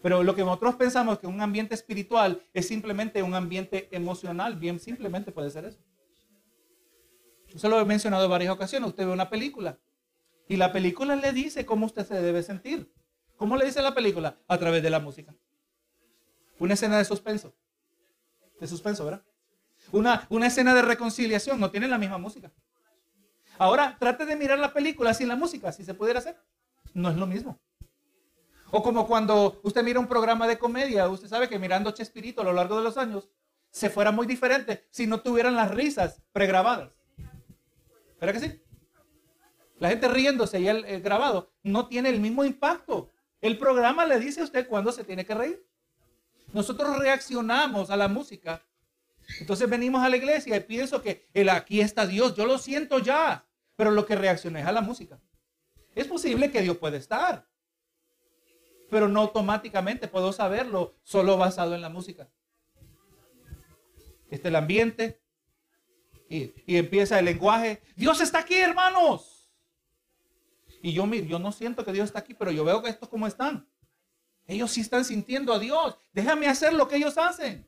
Pero lo que nosotros pensamos que un ambiente espiritual es simplemente un ambiente emocional. Bien, simplemente puede ser eso. Eso lo he mencionado en varias ocasiones. Usted ve una película y la película le dice cómo usted se debe sentir. ¿Cómo le dice la película? A través de la música. Una escena de suspenso. De suspenso, ¿verdad? Una, una escena de reconciliación. No tiene la misma música. Ahora, trate de mirar la película sin la música, si se pudiera hacer. No es lo mismo. O como cuando usted mira un programa de comedia, usted sabe que mirando Chespirito a lo largo de los años, se fuera muy diferente si no tuvieran las risas pregrabadas. ¿Verdad que sí? La gente riéndose y el, grabado no tiene el mismo impacto. El programa le dice a usted cuándo se tiene que reír. Nosotros reaccionamos a la música. Entonces venimos a la iglesia y pienso que el aquí está Dios, yo lo siento ya, pero lo que reaccioné es a la música. Es posible que Dios puede estar, pero no automáticamente puedo saberlo solo basado en la música. Este es el ambiente y, y empieza el lenguaje. Dios está aquí, hermanos. Y yo, yo no siento que Dios está aquí, pero yo veo que estos como están. Ellos sí están sintiendo a Dios. Déjame hacer lo que ellos hacen.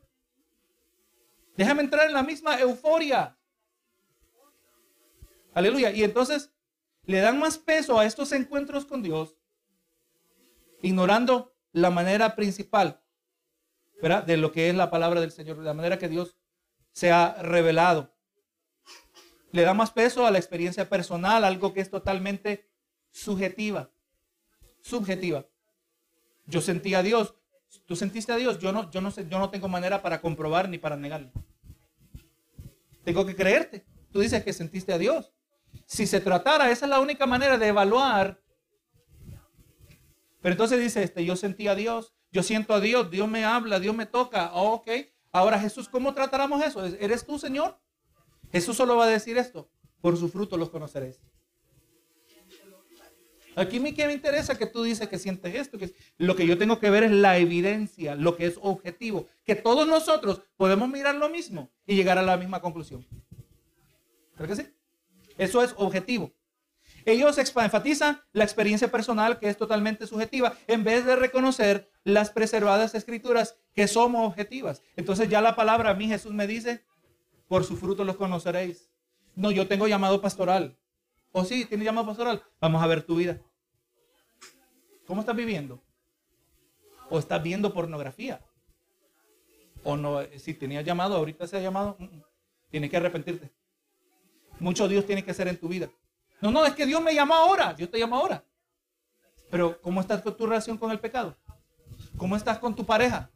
Déjame entrar en la misma euforia. Aleluya. Y entonces le dan más peso a estos encuentros con Dios, ignorando la manera principal de lo que es la palabra del Señor, de la manera que Dios se ha revelado. Le da más peso a la experiencia personal, algo que es totalmente subjetiva. Subjetiva. Yo sentí a Dios. Tú sentiste a Dios. Yo no, yo no sé, yo no tengo manera para comprobar ni para negarlo. Tengo que creerte. Tú dices que sentiste a Dios. Si se tratara, esa es la única manera de evaluar. Pero entonces dice este, yo sentí a Dios, yo siento a Dios, Dios me habla, Dios me toca. Oh, ok. Ahora Jesús, ¿cómo trataremos eso? ¿Eres tú, Señor? Jesús solo va a decir esto. Por su fruto los conoceréis. Aquí me, interesa que tú dices que sientes esto. Que lo que yo tengo que ver es la evidencia, lo que es objetivo. Que todos nosotros podemos mirar lo mismo y llegar a la misma conclusión. ¿Creo que sí? Eso es objetivo. Ellos enfatizan la experiencia personal que es totalmente subjetiva en vez de reconocer las preservadas escrituras que somos objetivas. Entonces ya la palabra a mí Jesús me dice, por su fruto los conoceréis. No, yo tengo llamado pastoral. O sí, tiene llamado pastoral. Vamos a ver tu vida. ¿Cómo estás viviendo? ¿O estás viendo pornografía? ¿O no? Si tenía llamado, ahorita se ha llamado, mm, mm, tienes que arrepentirte. Mucho Dios tiene que hacer en tu vida. No, no, es que Dios me llama ahora. Dios te llama ahora. Pero ¿cómo estás con tu relación con el pecado? ¿Cómo estás con tu pareja?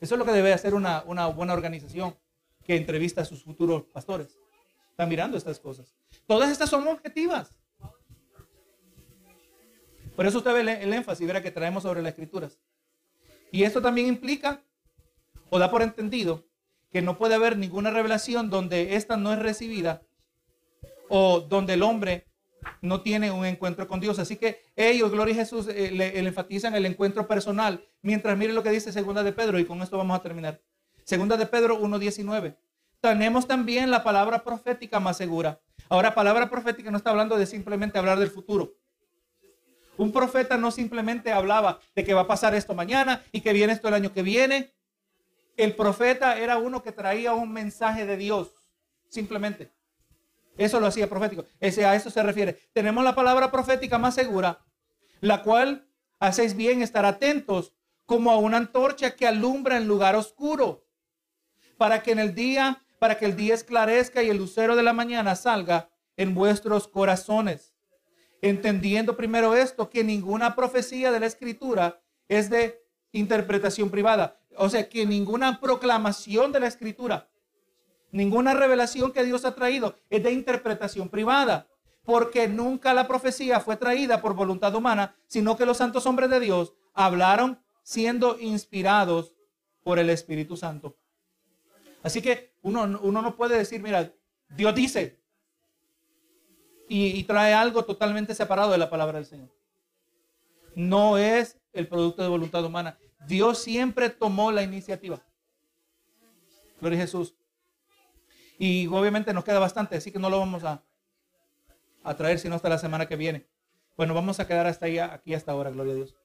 Eso es lo que debe hacer una, una buena organización que entrevista a sus futuros pastores. Están mirando estas cosas. Todas estas son objetivas. Por eso usted ve el, énfasis verá que traemos sobre las escrituras. Y esto también implica, o da por entendido, que no puede haber ninguna revelación donde esta no es recibida o donde el hombre no tiene un encuentro con Dios. Así que ellos, Gloria a Jesús, eh, le, enfatizan el encuentro personal. Mientras miren lo que dice Segunda de Pedro, y con esto vamos a terminar. Segunda de Pedro 1.19. Tenemos también la palabra profética más segura. Ahora, palabra profética no está hablando de simplemente hablar del futuro. Un profeta no simplemente hablaba de que va a pasar esto mañana y que viene esto el año que viene. El profeta era uno que traía un mensaje de Dios, simplemente. Eso lo hacía profético. Ese, a eso se refiere. Tenemos la palabra profética más segura, la cual hacéis bien estar atentos como a una antorcha que alumbra en lugar oscuro, para que en el día, para que el día esclarezca y el lucero de la mañana salga en vuestros corazones. Entendiendo primero esto, que ninguna profecía de la escritura es de interpretación privada. O sea, que ninguna proclamación de la escritura Ninguna revelación que Dios ha traído es de interpretación privada, porque nunca la profecía fue traída por voluntad humana, sino que los santos hombres de Dios hablaron siendo inspirados por el Espíritu Santo. Así que uno, uno no puede decir, mira, Dios dice, y, y trae algo totalmente separado de la palabra del Señor. No es el producto de voluntad humana. Dios siempre tomó la iniciativa. Gloria a Jesús. Y obviamente nos queda bastante, así que no lo vamos a, traer sino hasta la semana que viene. Bueno, vamos a quedar hasta ahí, aquí hasta ahora, gloria a Dios.